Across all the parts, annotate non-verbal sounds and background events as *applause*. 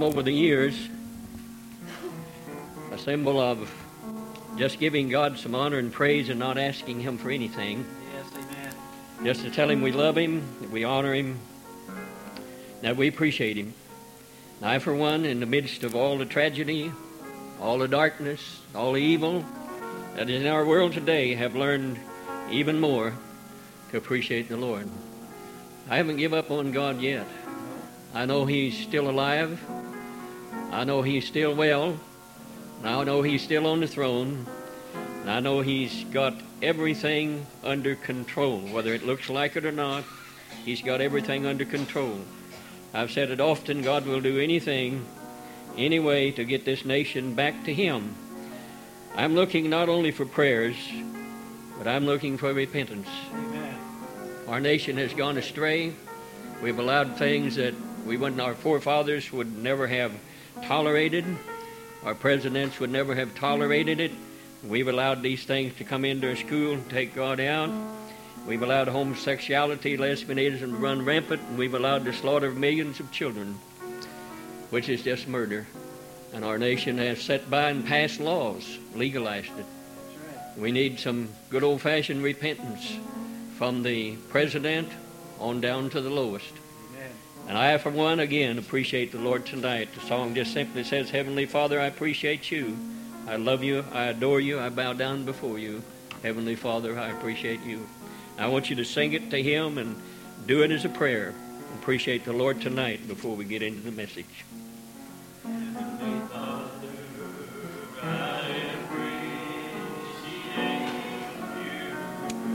over the years a symbol of just giving God some honor and praise and not asking Him for anything. Yes, amen. Just to tell Him we love Him, that we honor Him, that we appreciate Him. I, for one, in the midst of all the tragedy, all the darkness, all the evil that is in our world today, have learned even more to appreciate the Lord. I haven't given up on God yet. I know He's still alive. I know He's still well. I know He's still on the throne. And I know He's got everything under control. Whether it looks like it or not, He's got everything under control. I've said it often God will do anything, any way to get this nation back to Him. I'm looking not only for prayers, but I'm looking for repentance. Amen. Our nation has gone astray. We've allowed things that we wouldn't, our forefathers would never have tolerated. Our presidents would never have tolerated it. We've allowed these things to come into our school and take God out. We've allowed homosexuality, lesbianism to run rampant, and we've allowed the slaughter of millions of children, which is just murder. And our nation has set by and passed laws, legalized it. We need some good old fashioned repentance from the president on down to the lowest. And I, for one, again appreciate the Lord tonight. The song just simply says, Heavenly Father, I appreciate you. I love you. I adore you. I bow down before you. Heavenly Father, I appreciate you. I want you to sing it to Him and do it as a prayer. Appreciate the Lord tonight before we get into the message.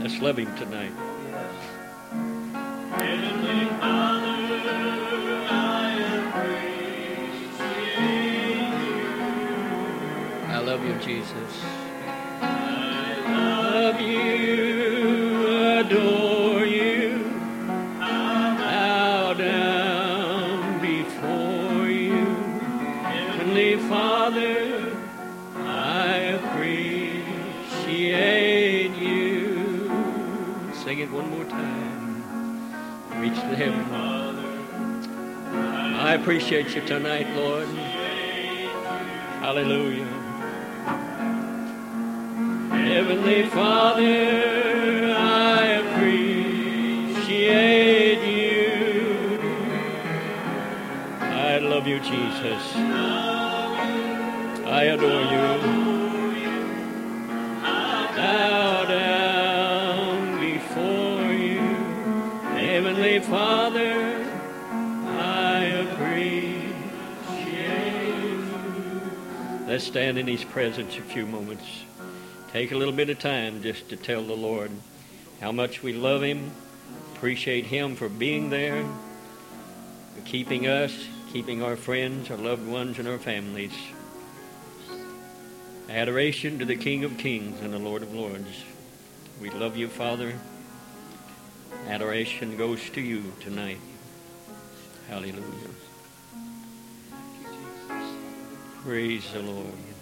Let's love Him tonight. Love you, Jesus. I love you, adore you, bow down before you. Heavenly Father, I appreciate you. Sing it one more time. Reach to heaven. Father. I appreciate you tonight, Lord. Hallelujah. Heavenly Father, I appreciate you. I love you, Jesus. I adore you. I bow down before you. Heavenly Father. Let's stand in His presence a few moments. Take a little bit of time just to tell the Lord how much we love Him, appreciate Him for being there, for keeping us, keeping our friends, our loved ones, and our families. Adoration to the King of Kings and the Lord of Lords. We love you, Father. Adoration goes to you tonight. Hallelujah. Praise the Lord.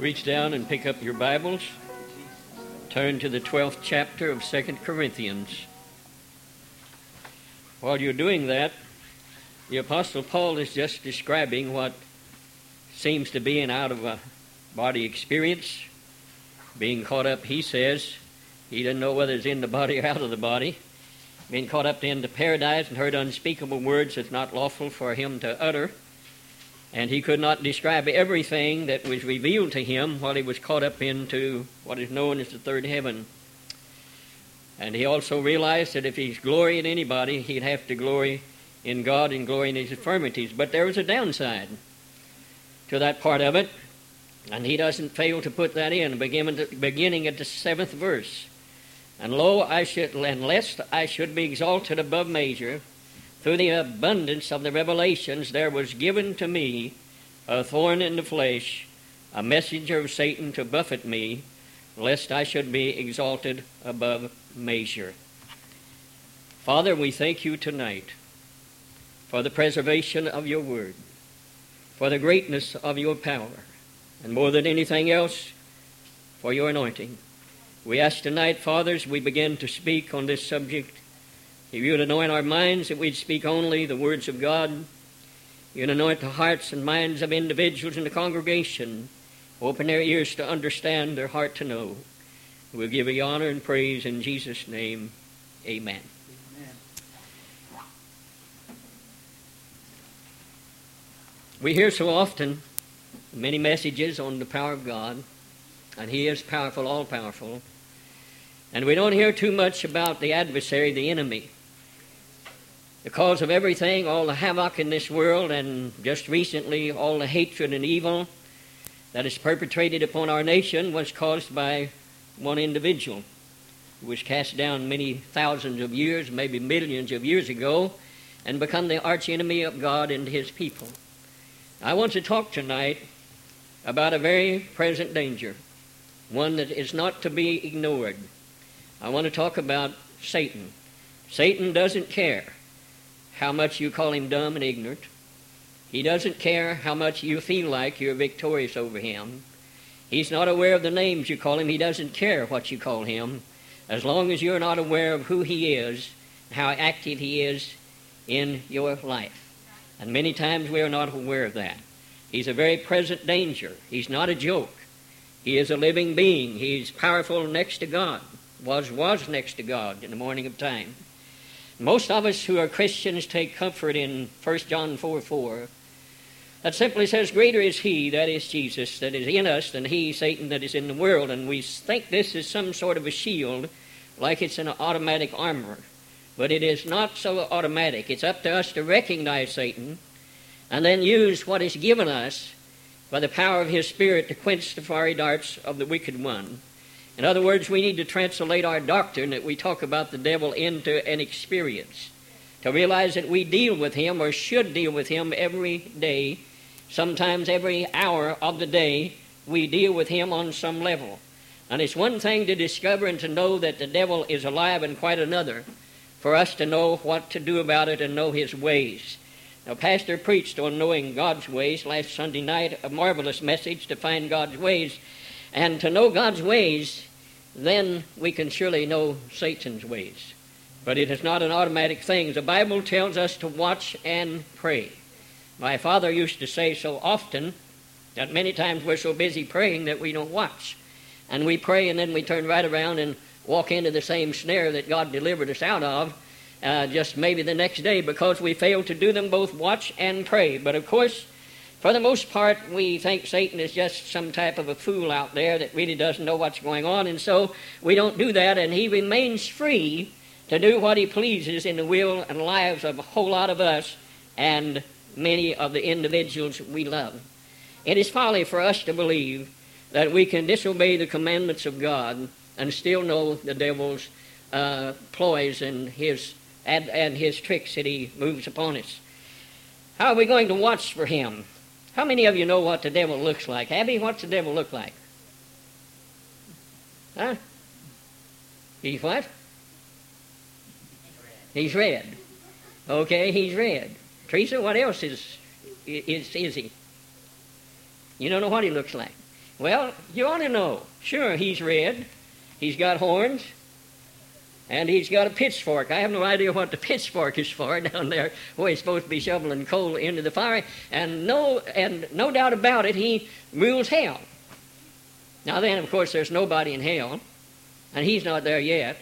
Reach down and pick up your Bibles. Turn to the 12th chapter of 2 Corinthians. While you're doing that, the Apostle Paul is just describing what seems to be an out of a body experience. Being caught up, he says, he doesn't know whether it's in the body or out of the body. Being caught up into paradise and heard unspeakable words that's not lawful for him to utter. And he could not describe everything that was revealed to him while he was caught up into what is known as the third heaven. And he also realized that if he's glory in anybody, he'd have to glory in God and glory in his infirmities. But there was a downside to that part of it, and he doesn't fail to put that in, beginning, at the seventh verse. And lo, I should, and lest I should be exalted above measure, through the abundance of the revelations, there was given to me a thorn in the flesh, a messenger of Satan to buffet me, lest I should be exalted above measure. Father, we thank you tonight for the preservation of your word, for the greatness of your power, and more than anything else, for your anointing. We ask tonight, fathers, we begin to speak on this subject. If you would anoint our minds that we'd speak only the words of God. You'd anoint the hearts and minds of individuals in the congregation. Open their ears to understand, their heart to know. We'll give you honor and praise in Jesus' name. Amen. Amen. We hear so often many messages on the power of God, and He is powerful, all powerful. And we don't hear too much about the adversary, the enemy. The cause of everything, all the havoc in this world, and just recently, all the hatred and evil that is perpetrated upon our nation was caused by one individual who was cast down many thousands of years, maybe millions of years ago, and become the archenemy of God and His people. I want to talk tonight about a very present danger, one that is not to be ignored. I want to talk about Satan. Satan doesn't care how much you call him dumb and ignorant. He doesn't care how much you feel like you're victorious over him. He's not aware of the names you call him. He doesn't care what you call him, as long as you're not aware of who he is, how active he is in your life. And many times we are not aware of that. He's a very present danger. He's not a joke. He is a living being. He's powerful next to God. Was was next to God in the morning of time. Most of us who are Christians take comfort in 1 John 4 4. That simply says, Greater is he, that is Jesus, that is in us than he, Satan, that is in the world. And we think this is some sort of a shield, like it's an automatic armor. But it is not so automatic. It's up to us to recognize Satan and then use what is given us by the power of his Spirit to quench the fiery darts of the wicked one. In other words, we need to translate our doctrine that we talk about the devil into an experience. To realize that we deal with him or should deal with him every day, sometimes every hour of the day, we deal with him on some level. And it's one thing to discover and to know that the devil is alive, and quite another for us to know what to do about it and know his ways. Now, Pastor preached on knowing God's ways last Sunday night, a marvelous message to find God's ways. And to know God's ways then we can surely know Satan's ways. But it is not an automatic thing. The Bible tells us to watch and pray. My father used to say so often that many times we're so busy praying that we don't watch. And we pray and then we turn right around and walk into the same snare that God delivered us out of uh, just maybe the next day because we failed to do them both watch and pray. But of course, for the most part, we think Satan is just some type of a fool out there that really doesn't know what's going on, and so we don't do that, and he remains free to do what he pleases in the will and lives of a whole lot of us and many of the individuals we love. It is folly for us to believe that we can disobey the commandments of God and still know the devil's uh, ploys and his and, and his tricks that he moves upon us. How are we going to watch for him? How many of you know what the devil looks like? Abby, what's the devil look like? Huh? He's what? He's red. Okay, he's red. Teresa, what else is, is, is he? You don't know what he looks like. Well, you ought to know. Sure, he's red. He's got horns and he's got a pitchfork. I have no idea what the pitchfork is for *laughs* down there where he's supposed to be shoveling coal into the fire. And no, and no doubt about it, he rules hell. Now then, of course, there's nobody in hell, and he's not there yet,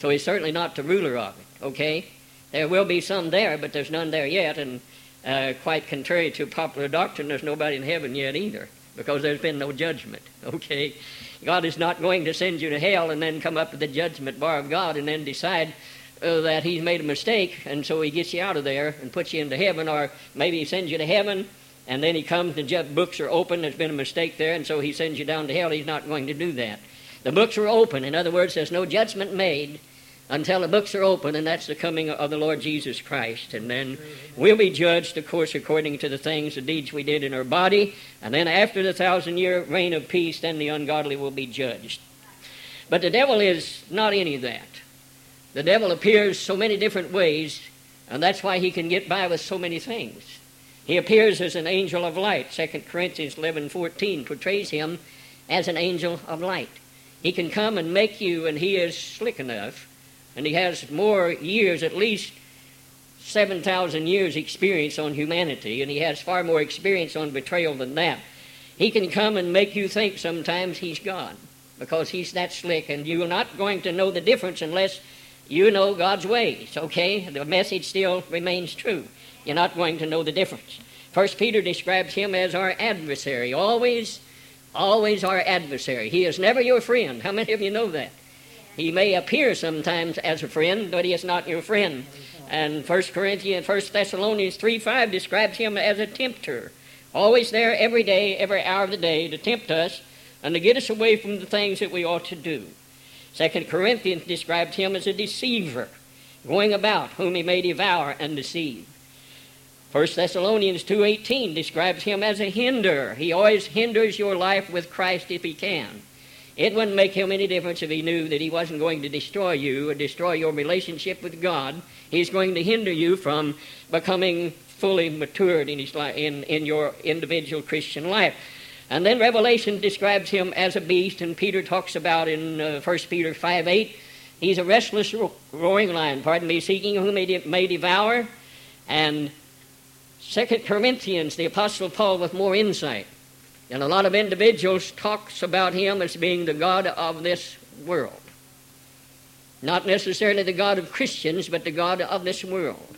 so he's certainly not the ruler of it. Okay, there will be some there, but there's none there yet, and uh, quite contrary to popular doctrine, there's nobody in heaven yet either, because there's been no judgment. Okay. God is not going to send you to hell and then come up to the judgment bar of God and then decide uh, that He's made a mistake, and so He gets you out of there and puts you into heaven, or maybe He sends you to heaven and then He comes, and the books are open, there's been a mistake there, and so He sends you down to hell. He's not going to do that. The books are open. In other words, there's no judgment made until the books are open, and that's the coming of the Lord Jesus Christ. And then we'll be judged, of course, according to the things, the deeds we did in our body. And then after the thousand year reign of peace, then the ungodly will be judged. But the devil is not any of that. The devil appears so many different ways, and that's why he can get by with so many things. He appears as an angel of light. 2 Corinthians 11 14 portrays him as an angel of light. He can come and make you, and he is slick enough, and he has more years, at least 7,000 years experience on humanity, and he has far more experience on betrayal than that. He can come and make you think sometimes he's God because he's that slick, and you're not going to know the difference unless you know God's ways, okay? The message still remains true. You're not going to know the difference. First Peter describes him as our adversary, always, always our adversary. He is never your friend. How many of you know that? He may appear sometimes as a friend, but he is not your friend. And 1 Corinthians, 1 Thessalonians 3 5 describes him as a tempter. Always there every day, every hour of the day to tempt us and to get us away from the things that we ought to do. Second Corinthians describes him as a deceiver, going about whom he may devour and deceive. First Thessalonians 2.18 describes him as a hinder. He always hinders your life with Christ if he can. It wouldn't make him any difference if he knew that he wasn't going to destroy you or destroy your relationship with God. He's going to hinder you from becoming fully matured in, his life, in, in your individual Christian life. And then Revelation describes him as a beast, and Peter talks about in uh, 1 Peter 5 8, he's a restless roaring lion, pardon me, seeking whom he may devour. And 2 Corinthians, the Apostle Paul with more insight. And a lot of individuals talks about him as being the God of this world. Not necessarily the God of Christians, but the God of this world.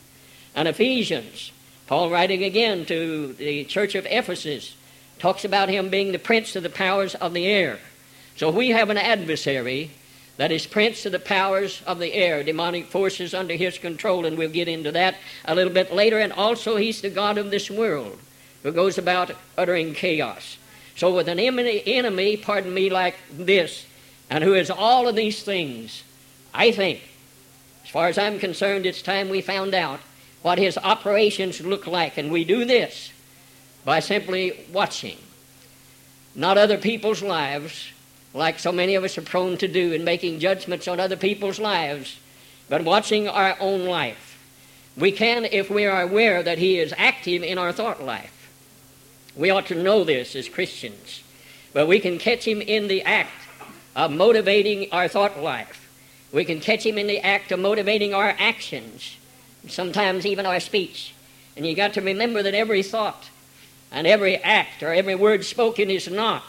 And Ephesians, Paul writing again to the church of Ephesus, talks about him being the prince of the powers of the air. So we have an adversary that is prince of the powers of the air, demonic forces under his control, and we'll get into that a little bit later. And also, he's the God of this world who goes about uttering chaos. So, with an enemy, pardon me, like this, and who is all of these things, I think, as far as I'm concerned, it's time we found out what his operations look like. And we do this by simply watching. Not other people's lives, like so many of us are prone to do in making judgments on other people's lives, but watching our own life. We can, if we are aware that He is active in our thought life. We ought to know this as Christians. But we can catch Him in the act of motivating our thought life. We can catch Him in the act of motivating our actions, sometimes even our speech. And you got to remember that every thought and every act or every word spoken is not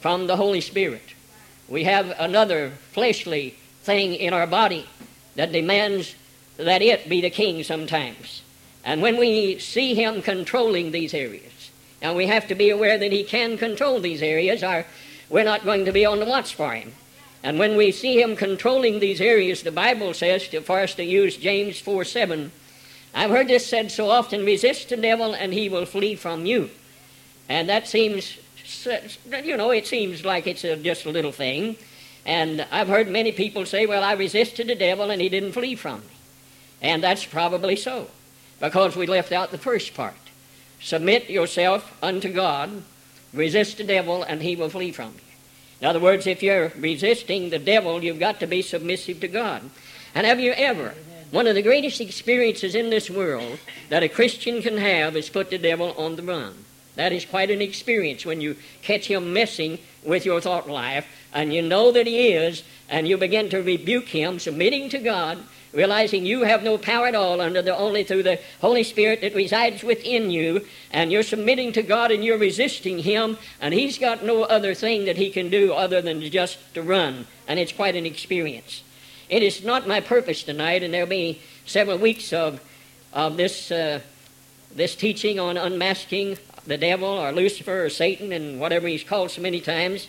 from the Holy Spirit. We have another fleshly thing in our body that demands that it be the king sometimes. And when we see him controlling these areas, and we have to be aware that he can control these areas, or we're not going to be on the watch for him. And when we see him controlling these areas, the Bible says to, for us to use James 4 7, I've heard this said so often resist the devil and he will flee from you. And that seems, you know, it seems like it's a, just a little thing. And I've heard many people say, well, I resisted the devil and he didn't flee from me. And that's probably so, because we left out the first part. Submit yourself unto God, resist the devil, and he will flee from you. In other words, if you're resisting the devil, you've got to be submissive to God. And have you ever one of the greatest experiences in this world that a Christian can have is put the devil on the run. That is quite an experience when you catch him messing with your thought life and you know that he is, and you begin to rebuke him, submitting to God, realizing you have no power at all under the only through the Holy Spirit that resides within you, and you're submitting to God and you're resisting him, and he's got no other thing that he can do other than just to run. And it's quite an experience. It is not my purpose tonight, and there'll be several weeks of, of this, uh, this teaching on unmasking the devil or Lucifer or Satan and whatever he's called so many times.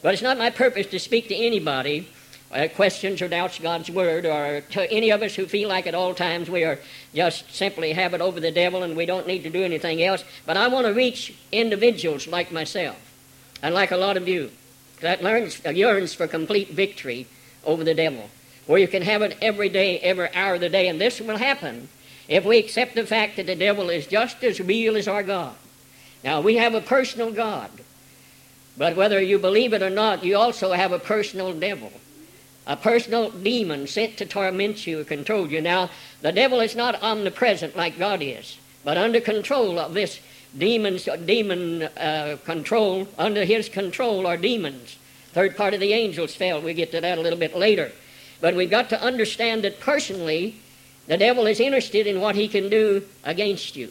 But it's not my purpose to speak to anybody uh, questions or doubts God's word, or to any of us who feel like at all times we are just simply have it over the devil and we don't need to do anything else. But I want to reach individuals like myself and like a lot of you that learns, uh, yearns for complete victory over the devil where you can have it every day, every hour of the day. And this will happen if we accept the fact that the devil is just as real as our God. Now, we have a personal God, but whether you believe it or not, you also have a personal devil, a personal demon sent to torment you control you. Now, the devil is not omnipresent like God is, but under control of this demons, demon uh, control, under his control are demons. Third part of the angels fell. We get to that a little bit later. But we've got to understand that personally, the devil is interested in what he can do against you.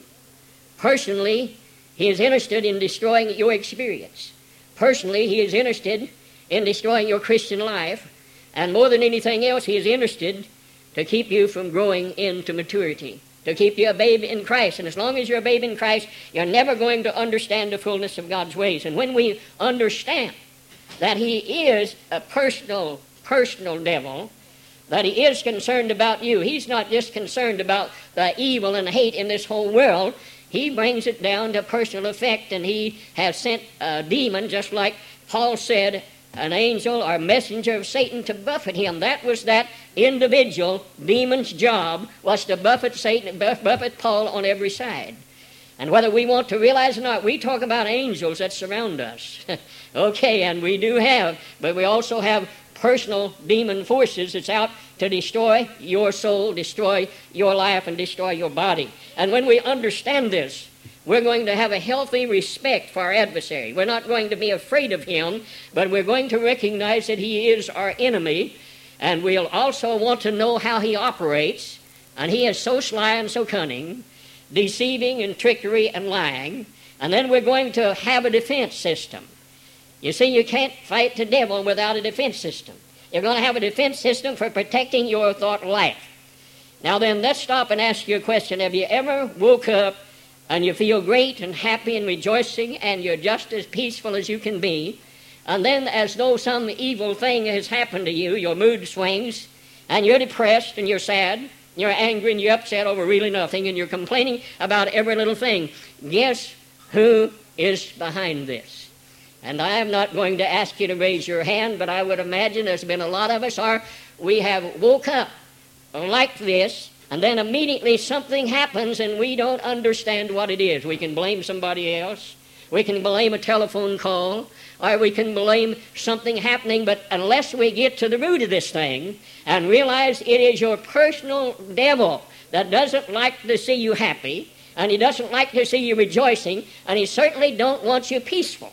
Personally, he is interested in destroying your experience. Personally, he is interested in destroying your Christian life. And more than anything else, he is interested to keep you from growing into maturity, to keep you a babe in Christ. And as long as you're a babe in Christ, you're never going to understand the fullness of God's ways. And when we understand that he is a personal, personal devil, that he is concerned about you. He's not just concerned about the evil and hate in this whole world. He brings it down to personal effect, and he has sent a demon, just like Paul said, an angel or messenger of Satan to buffet him. That was that individual demon's job was to buffet Satan, buffet Paul on every side. And whether we want to realize or not, we talk about angels that surround us. *laughs* okay, and we do have, but we also have personal demon forces that's out to destroy your soul, destroy your life, and destroy your body. And when we understand this, we're going to have a healthy respect for our adversary. We're not going to be afraid of him, but we're going to recognize that he is our enemy, and we'll also want to know how he operates. And he is so sly and so cunning deceiving and trickery and lying, and then we're going to have a defense system. You see, you can't fight the devil without a defense system. You're going to have a defense system for protecting your thought life. Now then, let's stop and ask you a question. Have you ever woke up and you feel great and happy and rejoicing and you're just as peaceful as you can be, and then as though some evil thing has happened to you, your mood swings, and you're depressed and you're sad, and you're angry and you're upset over really nothing and you're complaining about every little thing. Guess who is behind this? And I am not going to ask you to raise your hand, but I would imagine there's been a lot of us are we have woke up like this, and then immediately something happens and we don't understand what it is. We can blame somebody else. We can blame a telephone call or we can blame something happening, but unless we get to the root of this thing and realize it is your personal devil that doesn't like to see you happy, and he doesn't like to see you rejoicing, and he certainly don't want you peaceful.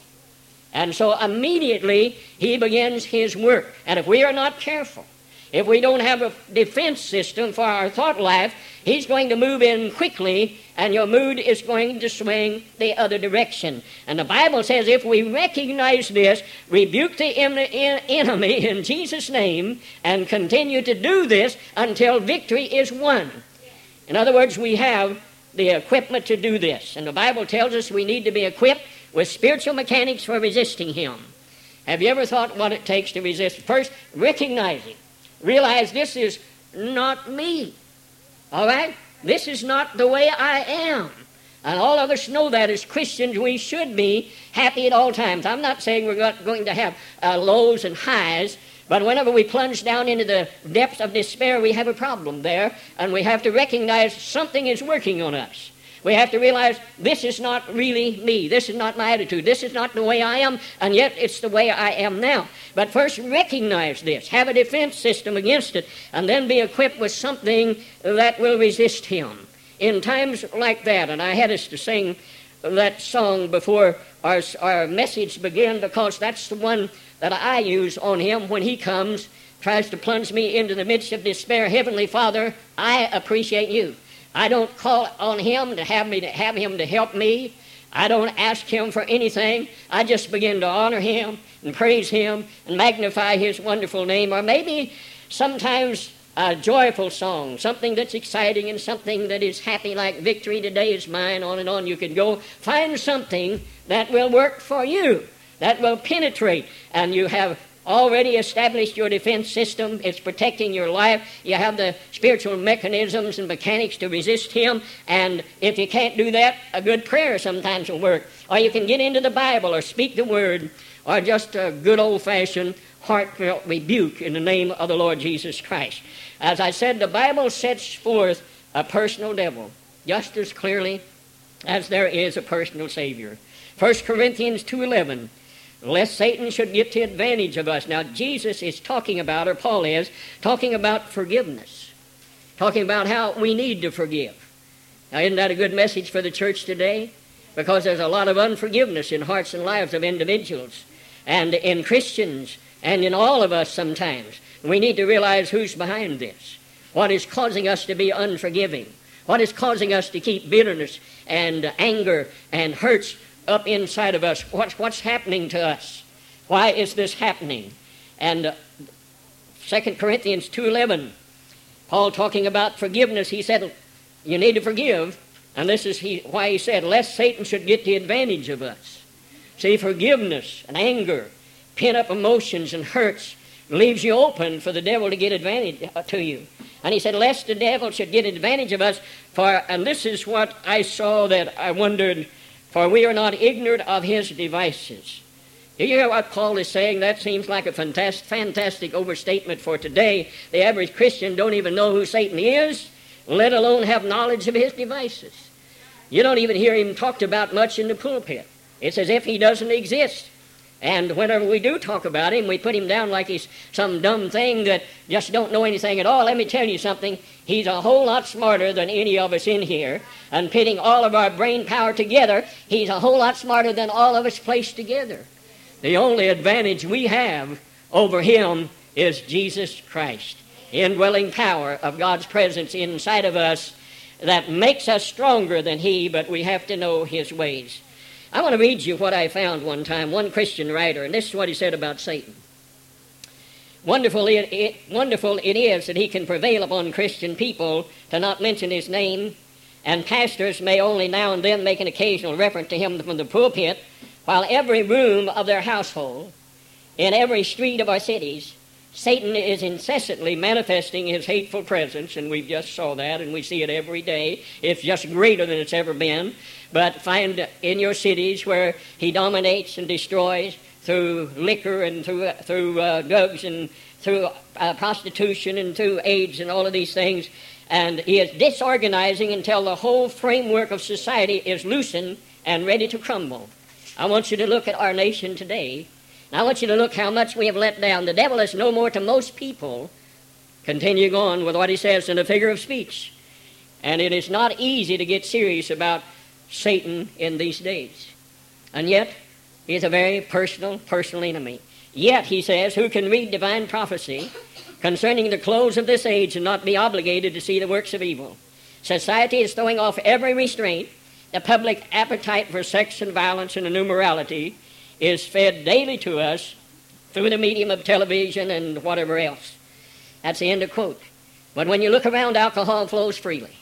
And so immediately he begins his work. And if we are not careful, if we don't have a defense system for our thought life, he's going to move in quickly and your mood is going to swing the other direction. And the Bible says if we recognize this, rebuke the enemy in Jesus' name, and continue to do this until victory is won. In other words, we have the equipment to do this. And the Bible tells us we need to be equipped with spiritual mechanics for resisting him. Have you ever thought what it takes to resist? First, recognizing realize this is not me. All right? This is not the way I am. And all of us know that as Christians, we should be happy at all times. I'm not saying we're not going to have uh, lows and highs, but whenever we plunge down into the depths of despair, we have a problem there, and we have to recognize something is working on us. We have to realize this is not really me. This is not my attitude. This is not the way I am, and yet it's the way I am now. But first, recognize this, have a defense system against it, and then be equipped with something that will resist him. In times like that, and I had us to sing that song before our, our message began because that's the one that I use on him when he comes, tries to plunge me into the midst of despair. Heavenly Father, I appreciate you. I don't call on him to have me to have him to help me. I don't ask him for anything. I just begin to honor him and praise him and magnify his wonderful name. Or maybe sometimes a joyful song, something that's exciting and something that is happy, like Victory Today is Mine, on and on. You can go find something that will work for you, that will penetrate, and you have already established your defense system. It's protecting your life. You have the spiritual mechanisms and mechanics to resist Him. And if you can't do that, a good prayer sometimes will work. Or you can get into the Bible or speak the Word or just a good old fashioned heartfelt rebuke in the name of the Lord Jesus Christ. As I said, the Bible sets forth a personal devil just as clearly as there is a personal Savior. 1 Corinthians 2.11 lest Satan should get the advantage of us. Now, Jesus is talking about, or Paul is, talking about forgiveness, talking about how we need to forgive. Now, isn't that a good message for the church today? because there's a lot of unforgiveness in hearts and lives of individuals and in Christians and in all of us sometimes. We need to realize who's behind this. What is causing us to be unforgiving? What is causing us to keep bitterness and anger and hurts up inside of us? What's, what's happening to us? Why is this happening? And uh, 2 Corinthians 2.11, Paul talking about forgiveness, he said, you need to forgive. And this is he, why he said, lest Satan should get the advantage of us. See, forgiveness and anger, pent up emotions and hurts leaves you open for the devil to get advantage uh, to you. And he said, lest the devil should get advantage of us, for, and this is what I saw that I wondered, for we are not ignorant of his devices. Do you hear what Paul is saying? That seems like a fantastic, fantastic overstatement for today. The average Christian don't even know who Satan is, let alone have knowledge of his devices. You don't even hear him talked about much in the pulpit. It's as if he doesn't exist. And whenever we do talk about him, we put him down like he's some dumb thing that just don't know anything at all. Let me tell you something. He's a whole lot smarter than any of us in here. And pitting all of our brain power together, he's a whole lot smarter than all of us placed together. The only advantage we have over him is Jesus Christ, indwelling power of God's presence inside of us that makes us stronger than he, but we have to know his ways. I want to read you what I found one time, one Christian writer, and this is what he said about Satan. Wonderful it, it, wonderful it is that he can prevail upon Christian people to not mention his name, and pastors may only now and then make an occasional reference to him from the pulpit, while every room of their household, in every street of our cities, Satan is incessantly manifesting his hateful presence, and we just saw that, and we see it every day. It's just greater than it's ever been. But find in your cities where he dominates and destroys through liquor and through, through uh, drugs and through uh, prostitution and through AIDS and all of these things. And he is disorganizing until the whole framework of society is loosened and ready to crumble. I want you to look at our nation today And I want you to look how much we have let down. The devil is no more to most people, continuing on with what he says in a figure of speech. And it is not easy to get serious about Satan in these days. And yet, he is a very personal, personal enemy. Yet, he says, who can read divine prophecy concerning the close of this age and not be obligated to see the works of evil? Society is throwing off every restraint. The public appetite for sex and violence and immorality is fed daily to us through the medium of television and whatever else. That's the end of quote. But when you look around, alcohol flows freely.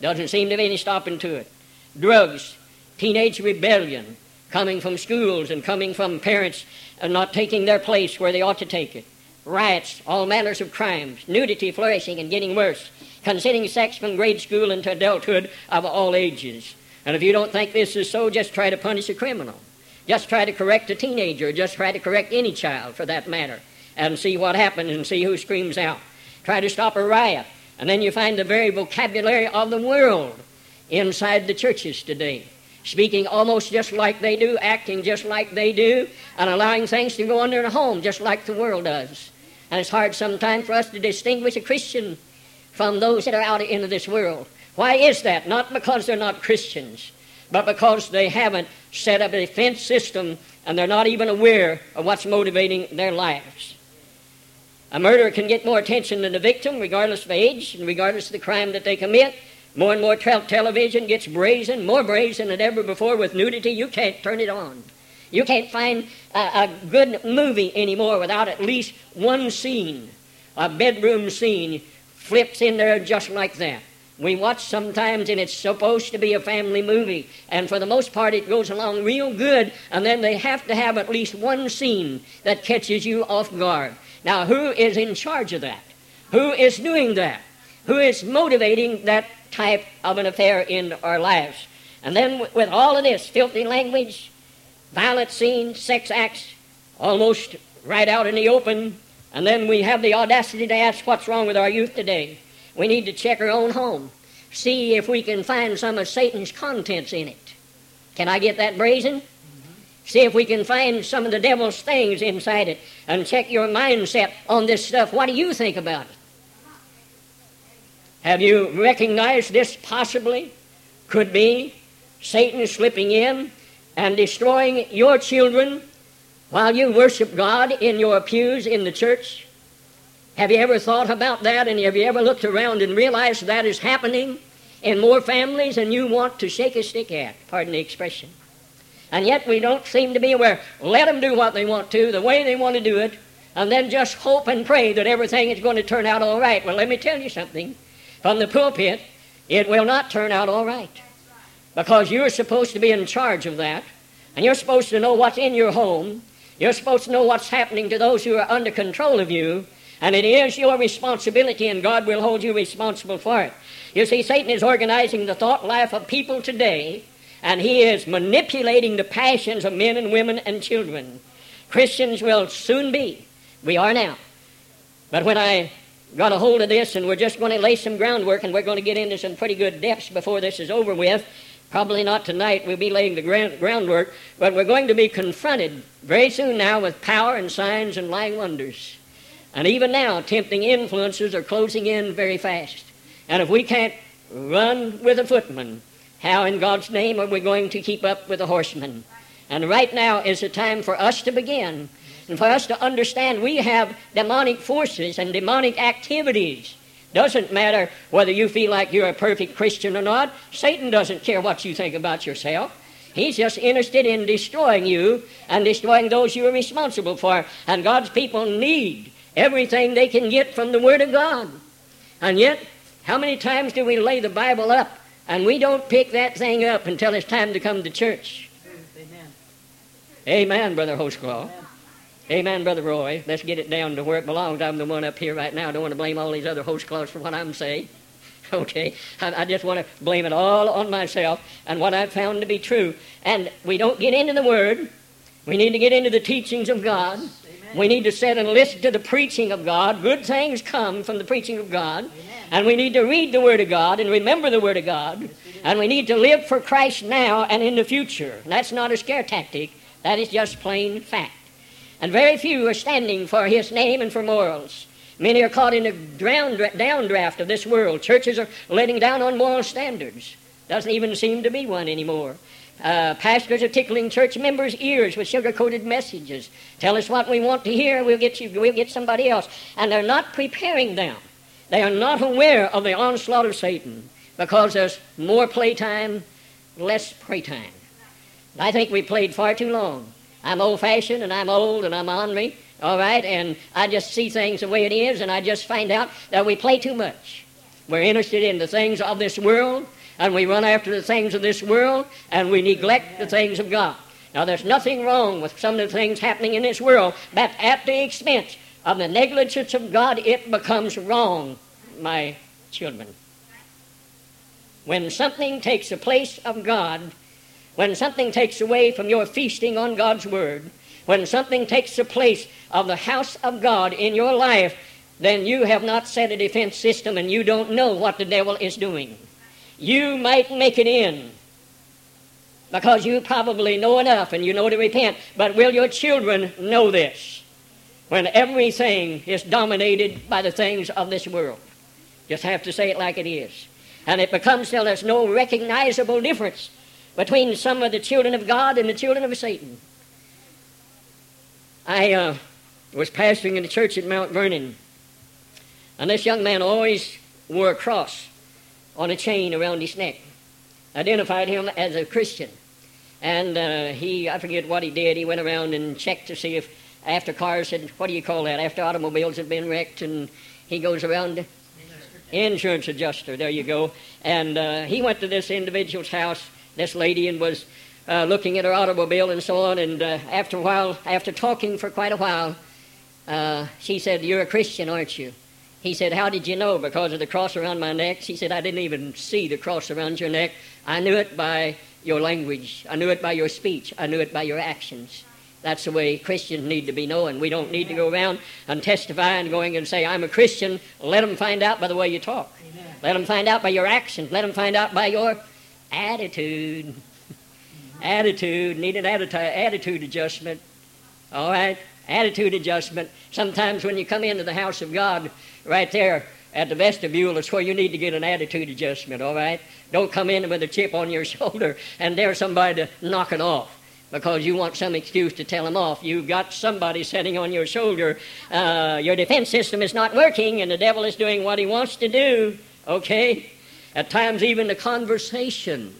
Doesn't seem to be any stopping to it. Drugs, teenage rebellion, coming from schools and coming from parents and not taking their place where they ought to take it. Riots, all manners of crimes, nudity flourishing and getting worse, considering sex from grade school into adulthood of all ages. And if you don't think this is so, just try to punish a criminal. Just try to correct a teenager, just try to correct any child for that matter, and see what happens and see who screams out. Try to stop a riot, and then you find the very vocabulary of the world inside the churches today. Speaking almost just like they do, acting just like they do, and allowing things to go on in their home just like the world does. And it's hard sometimes for us to distinguish a Christian from those that are out into this world. Why is that? Not because they're not Christians, but because they haven't set up a defense system and they're not even aware of what's motivating their lives. A murderer can get more attention than the victim, regardless of age and regardless of the crime that they commit. More and more te- television gets brazen, more brazen than ever before with nudity. You can't turn it on. You can't find a, a good movie anymore without at least one scene, a bedroom scene, flips in there just like that. We watch sometimes and it's supposed to be a family movie. And for the most part, it goes along real good. And then they have to have at least one scene that catches you off guard. Now, who is in charge of that? Who is doing that? Who is motivating that type of an affair in our lives? And then with all of this filthy language, violent scenes, sex acts, almost right out in the open, and then we have the audacity to ask what's wrong with our youth today. We need to check our own home, see if we can find some of Satan's contents in it. Can I get that brazen? Mm-hmm. See if we can find some of the devil's things inside it and check your mindset on this stuff. What do you think about it? Have you recognized this possibly could be Satan slipping in and destroying your children while you worship God in your pews in the church? Have you ever thought about that and have you ever looked around and realized that is happening in more families than you want to shake a stick at? Pardon the expression. And yet we don't seem to be aware. Let them do what they want to, the way they want to do it, and then just hope and pray that everything is going to turn out all right. Well, let me tell you something. From the pulpit, it will not turn out all right. Because you're supposed to be in charge of that, and you're supposed to know what's in your home. You're supposed to know what's happening to those who are under control of you, and it is your responsibility, and God will hold you responsible for it. You see, Satan is organizing the thought life of people today and he is manipulating the passions of men and women and children. Christians will soon be. We are now. But when I got a hold of this, and we're just going to lay some groundwork, and we're going to get into some pretty good depths before this is over with. Probably not tonight, we'll be laying the groundwork, but we're going to be confronted very soon now with power and signs and lying wonders. And even now, tempting influences are closing in very fast. And if we can't run with a footman, how in God's name are we going to keep up with a horseman? And right now is the time for us to begin and for us to understand we have demonic forces and demonic activities. Doesn't matter whether you feel like you're a perfect Christian or not. Satan doesn't care what you think about yourself. He's just interested in destroying you and destroying those you are responsible for. And God's people need everything they can get from the Word of God. And yet, how many times do we lay the Bible up and we don't pick that thing up until it's time to come to church. Amen. Amen, Brother Hostclaw. Amen. Brother Roy. Let's get it down to where it belongs. I'm the one up here right now. I don't want to blame all these other host clubs for what I'm saying. *laughs* Okay? I, I just want to blame it all on myself and what I've found to be true. And we don't get into the Word. We need to get into the teachings of God. Amen. We need to sit and listen to the preaching of God. Good things come from the preaching of God. Amen. And we need to read the Word of God and remember the Word of God. And we need to live for Christ now and in the future. that's not a scare tactic, that is just plain fact. And very few are standing for His name and for morals. Many are caught in the downdraft of this world. Churches are letting down on moral standards. Doesn't even seem to be one anymore. Uh, pastors are tickling church members' ears with sugar-coated messages. Tell us what we want to hear. We'll get you. We'll get somebody else. And they're not preparing them they are not aware of the onslaught of Satan because there's more playtime, less pray time. I think we played far too long. I'm old fashioned and I'm old and I'm on me, all right, and I just see things the way it is and I just find out that we play too much. We're interested in the things of this world and we run after the things of this world and we neglect the things of God. Now, there's nothing wrong with some of the things happening in this world, but at the expense of the negligence of God, it becomes wrong, my children. When something takes the place of God, when something takes away from your feasting on God's Word, when something takes the place of the house of God in your life, then you have not set a defense system and you don't know what the devil is doing. You might make it in because you probably know enough and you know to repent, but will your children know this? when everything is dominated by the things of this world. Just have to say it like it is. And it becomes till there's no recognizable difference between some of the children of God and the children of Satan. I uh, was pastoring in the church at Mount Vernon, and this young man always wore a cross on a chain around his neck. Identified him as a Christian. And uh, he, I forget what he did, he went around and checked to see if after cars had, what do you call that? After automobiles had been wrecked, and he goes around, insurance adjuster, there you go. And uh, he went to this individual's house, this lady, and was uh, looking at her automobile and so on. And uh, after a while, after talking for quite a while, uh, she said, You're a Christian, aren't you? He said, How did you know? Because of the cross around my neck. She said, I didn't even see the cross around your neck. I knew it by your language. I knew it by your speech. I knew it by your actions. That's the way Christians need to be known. We don't need to go around and testify and going and say, I'm a Christian. Let them find out by the way you talk. Amen. Let them find out by your actions. Let them find out by your attitude. attitude. Need an attitude, attitude adjustment. All right? Attitude adjustment. Sometimes when you come into the house of God, right there, at the vestibule is where you need to get an attitude adjustment, all right? Don't come in with a chip on your *laughs* shoulder and dare somebody to knock it off because you want some excuse to tell them off. You've got somebody sitting on your shoulder. Uh, your defense system is not working, and the devil is doing what he wants to do, okay? At times, even the conversation.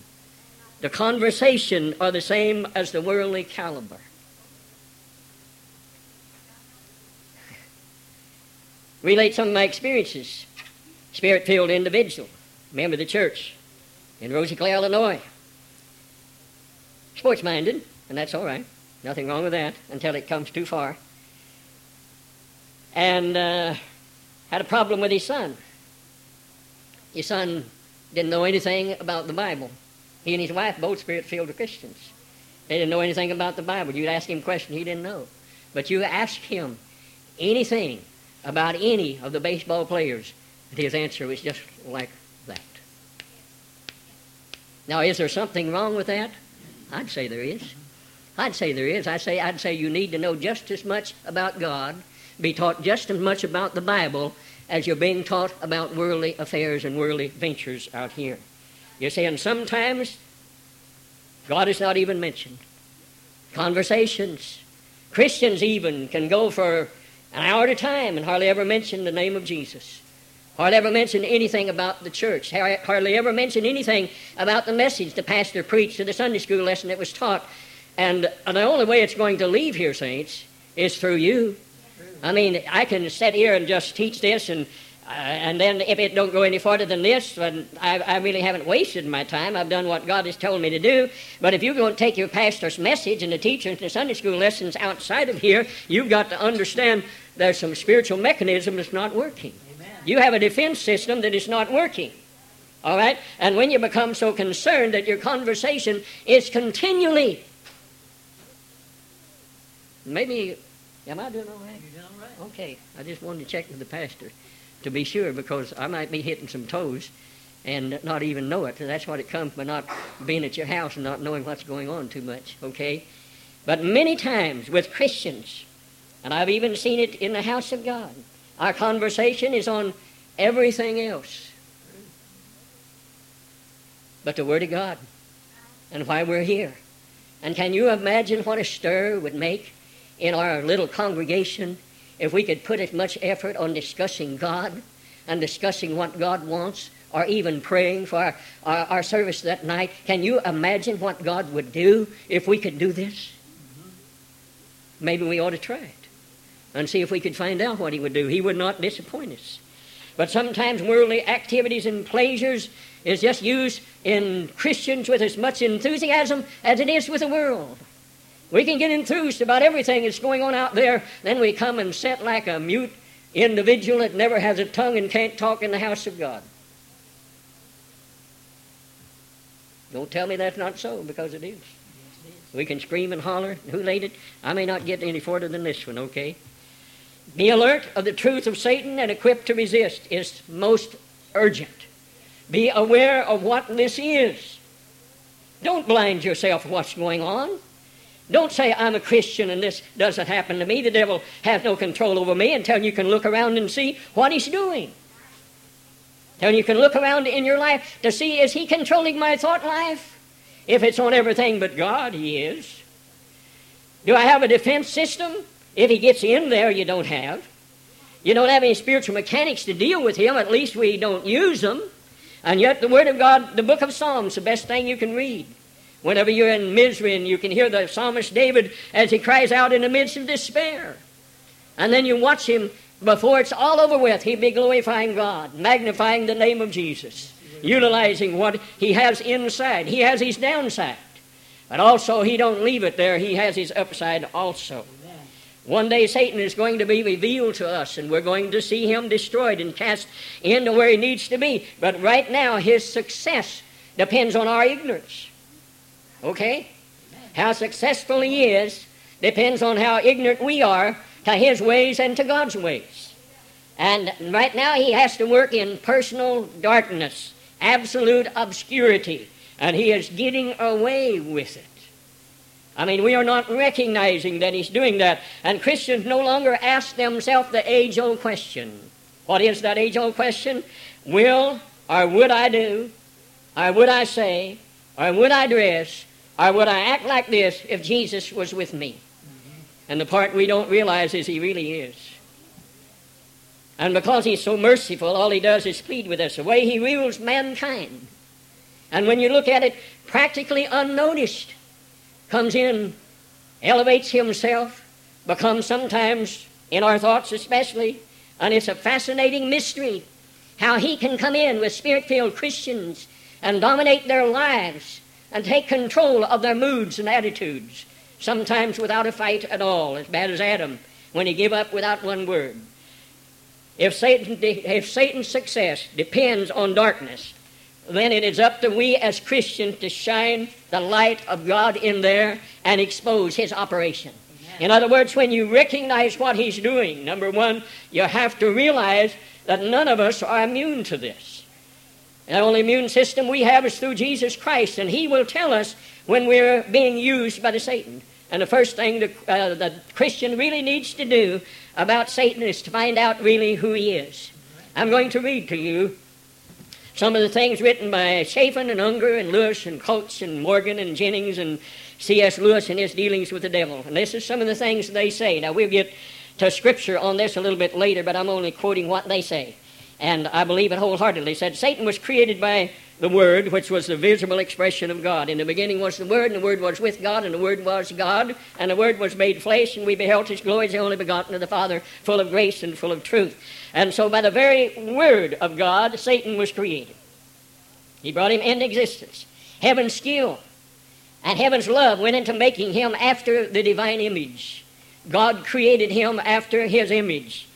The conversation are the same as the worldly caliber. Relate some of my experiences. Spirit filled individual, member of the church in Rosiclare, Illinois. Sports minded, and that's all right. Nothing wrong with that until it comes too far. And uh, had a problem with his son. His son didn't know anything about the Bible. He and his wife, both spirit filled Christians. They didn't know anything about the Bible. You'd ask him a question, he didn't know. But you ask him anything about any of the baseball players, and his answer was just like that. Now, is there something wrong with that? I'd say there is. I'd say there is. I say I'd say you need to know just as much about God, be taught just as much about the Bible as you're being taught about worldly affairs and worldly ventures out here. You see, and sometimes God is not even mentioned. Conversations. Christians even can go for an hour at a time and hardly ever mention the name of Jesus. Hardly ever mention anything about the church. Hardly ever mention anything about the message the pastor preached or the Sunday school lesson that was taught and the only way it's going to leave here, saints, is through you. I mean, I can sit here and just teach this, and uh, and then if it don't go any farther than this, then I, I, really haven't wasted my time. I've done what God has told me to do. But if you're going to take your pastor's message and the teacher and the Sunday school lessons outside of here, you've got to understand there's some spiritual mechanism that's not working. Amen. You have a defense system that is not working. All right? And when you become so concerned that your conversation is continually Maybe, am I doing all right? You're doing all right. Okay, I just wanted to check with the pastor to be sure because I might be hitting some toes and not even know it. That's what it comes by not being at your house and not knowing what's going on too much, okay? But many times with Christians, and I've even seen it in the house of God, our conversation is on everything else but the Word of God and why we're here. And can you imagine what a stir would make in our little congregation, if we could put as much effort on discussing God and discussing what God wants, or even praying for our, our, our service that night, can you imagine what God would do if we could do this? Maybe we ought to try it and see if we could find out what He would do. He would not disappoint us. But sometimes worldly activities and pleasures is just used in Christians with as much enthusiasm as it is with the world. We can get enthused about everything that's going on out there, then we come and sit like a mute individual that never has a tongue and can't talk in the house of God. Don't tell me that's not so, because it is. We can scream and holler. Who laid it? I may not get any further than this one, okay? Be alert of the truth of Satan and equipped to resist is most urgent. Be aware of what this is. Don't blind yourself to what's going on. Don't say, I'm a Christian and this doesn't happen to me. The devil has no control over me until you can look around and see what he's doing. Until you can look around in your life to see, is he controlling my thought life? If it's on everything but God, he is. Do I have a defense system? If he gets in there, you don't have. You don't have any spiritual mechanics to deal with him, at least we don't use them. And yet, the Word of God, the book of Psalms, the best thing you can read. Whenever you're in misery and you can hear the psalmist David as he cries out in the midst of despair. And then you watch him before it's all over with, he be glorifying God, magnifying the name of Jesus, utilizing what he has inside. He has his downside. But also he don't leave it there, he has his upside also. One day Satan is going to be revealed to us and we're going to see him destroyed and cast into where he needs to be. But right now his success depends on our ignorance. Okay? How successful he is depends on how ignorant we are to his ways and to God's ways. And right now he has to work in personal darkness, absolute obscurity, and he is getting away with it. I mean, we are not recognizing that he's doing that. And Christians no longer ask themselves the age old question What is that age old question? Will or would I do, or would I say, or would I dress, or would I act like this if Jesus was with me? Mm-hmm. And the part we don't realize is he really is. And because he's so merciful, all he does is plead with us. The way he rules mankind. And when you look at it, practically unnoticed, comes in, elevates himself, becomes sometimes, in our thoughts especially, and it's a fascinating mystery how he can come in with spirit filled Christians and dominate their lives and take control of their moods and attitudes, sometimes without a fight at all, as bad as Adam when he gave up without one word. If, Satan, if Satan's success depends on darkness, then it is up to we as Christians to shine the light of God in there and expose his operation. In other words, when you recognize what he's doing, number one, you have to realize that none of us are immune to this. The only immune system we have is through Jesus Christ, and he will tell us when we're being used by the Satan. And the first thing the, uh, the Christian really needs to do about Satan is to find out really who he is. I'm going to read to you some of the things written by Chaffin and Unger and Lewis and Coates and Morgan and Jennings and C.S. Lewis in his dealings with the devil. And this is some of the things they say. Now, we'll get to Scripture on this a little bit later, but I'm only quoting what they say. And I believe it wholeheartedly. said Satan was created by the Word, which was the visible expression of God. In the beginning was the Word, and the Word was with God, and the Word was God, and the Word was made flesh, and we beheld His glory as the only begotten of the Father, full of grace and full of truth. And so, by the very Word of God, Satan was created. He brought him into existence. Heaven's skill and heaven's love went into making him after the divine image. God created him after his image.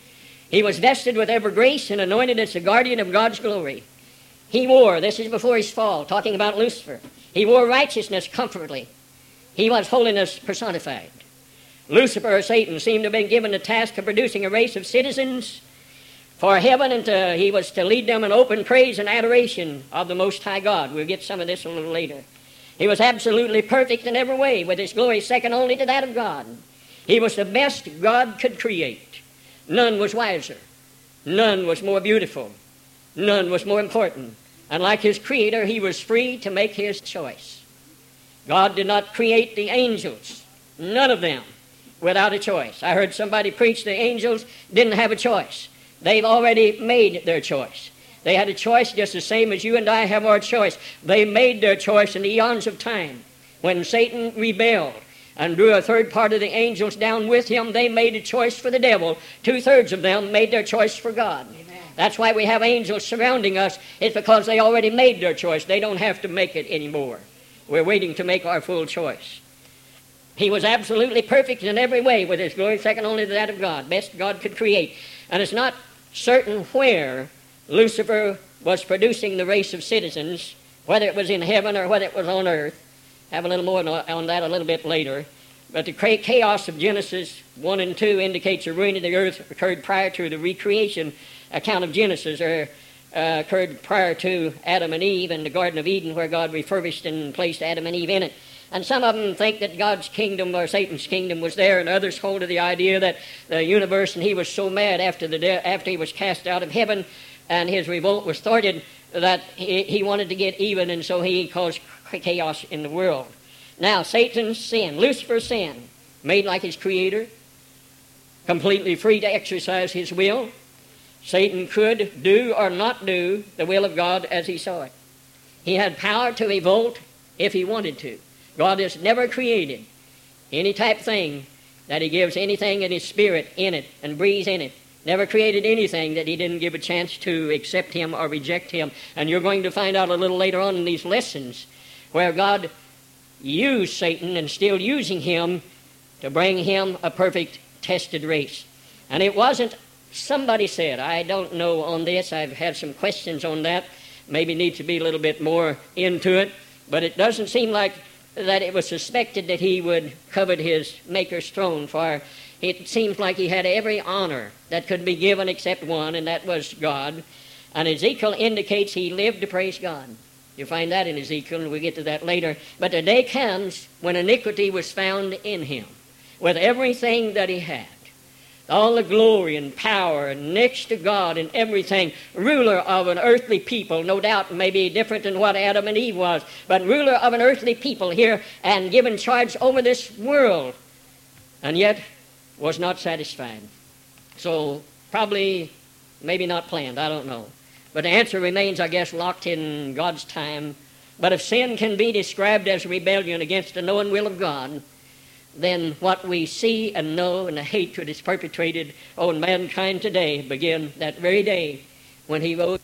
He was vested with ever grace and anointed as the guardian of God's glory. He wore, this is before his fall, talking about Lucifer, he wore righteousness comfortably. He was holiness personified. Lucifer or Satan seemed to have been given the task of producing a race of citizens for heaven, and to, he was to lead them in open praise and adoration of the Most High God. We'll get some of this a little later. He was absolutely perfect in every way, with his glory second only to that of God. He was the best God could create. None was wiser. None was more beautiful. None was more important. And like his creator, he was free to make his choice. God did not create the angels, none of them, without a choice. I heard somebody preach the angels didn't have a choice. They've already made their choice. They had a choice just the same as you and I have our choice. They made their choice in the eons of time. When Satan rebelled and drew a third part of the angels down with him, they made a choice for the devil. Two thirds of them made their choice for God. Amen. That's why we have angels surrounding us. It's because they already made their choice. They don't have to make it anymore. We're waiting to make our full choice. He was absolutely perfect in every way with his glory, second only to that of God. Best God could create. And it's not certain where Lucifer was producing the race of citizens, whether it was in heaven or whether it was on earth. Have a little more on that a little bit later. But the chaos of Genesis 1 and 2 indicates the ruin of the earth occurred prior to the recreation account of Genesis, or uh, occurred prior to Adam and Eve in the Garden of Eden, where God refurbished and placed Adam and Eve in it. And some of them think that God's kingdom or Satan's kingdom was there, and others hold to the idea that the universe, and he was so mad after, the de- after he was cast out of heaven and his revolt was started that he, he wanted to get even, and so he caused chaos in the world. Now, Satan's sin, Lucifer's sin, made like his creator, completely free to exercise his will. Satan could do or not do the will of God as he saw it. He had power to revolt if he wanted to. God has never created any type thing that He gives anything in His Spirit in it and breathes in it. Never created anything that He didn't give a chance to accept Him or reject Him. And you're going to find out a little later on in these lessons where God used Satan and still using him to bring him a perfect tested race. And it wasn't, somebody said, I don't know on this, I've had some questions on that, maybe need to be a little bit more into it, but it doesn't seem like that it was suspected that he would covet his Maker's throne, for it seems like he had every honor that could be given except one, and that was God. And Ezekiel indicates he lived to praise God. You find that in Ezekiel, and we'll get to that later. But the day comes when iniquity was found in him, with everything that he had. all the glory and power, and next to God and everything, ruler of an earthly people, no doubt maybe different than what Adam and Eve was, but ruler of an earthly people here and given charge over this world, and yet was not satisfied. So probably, maybe not planned, I don't know. But the answer remains, I guess, locked in God's time. But if sin can be described as rebellion against the known will of God, then what we see and know and the hatred is perpetrated on mankind today begin that very day when he rose.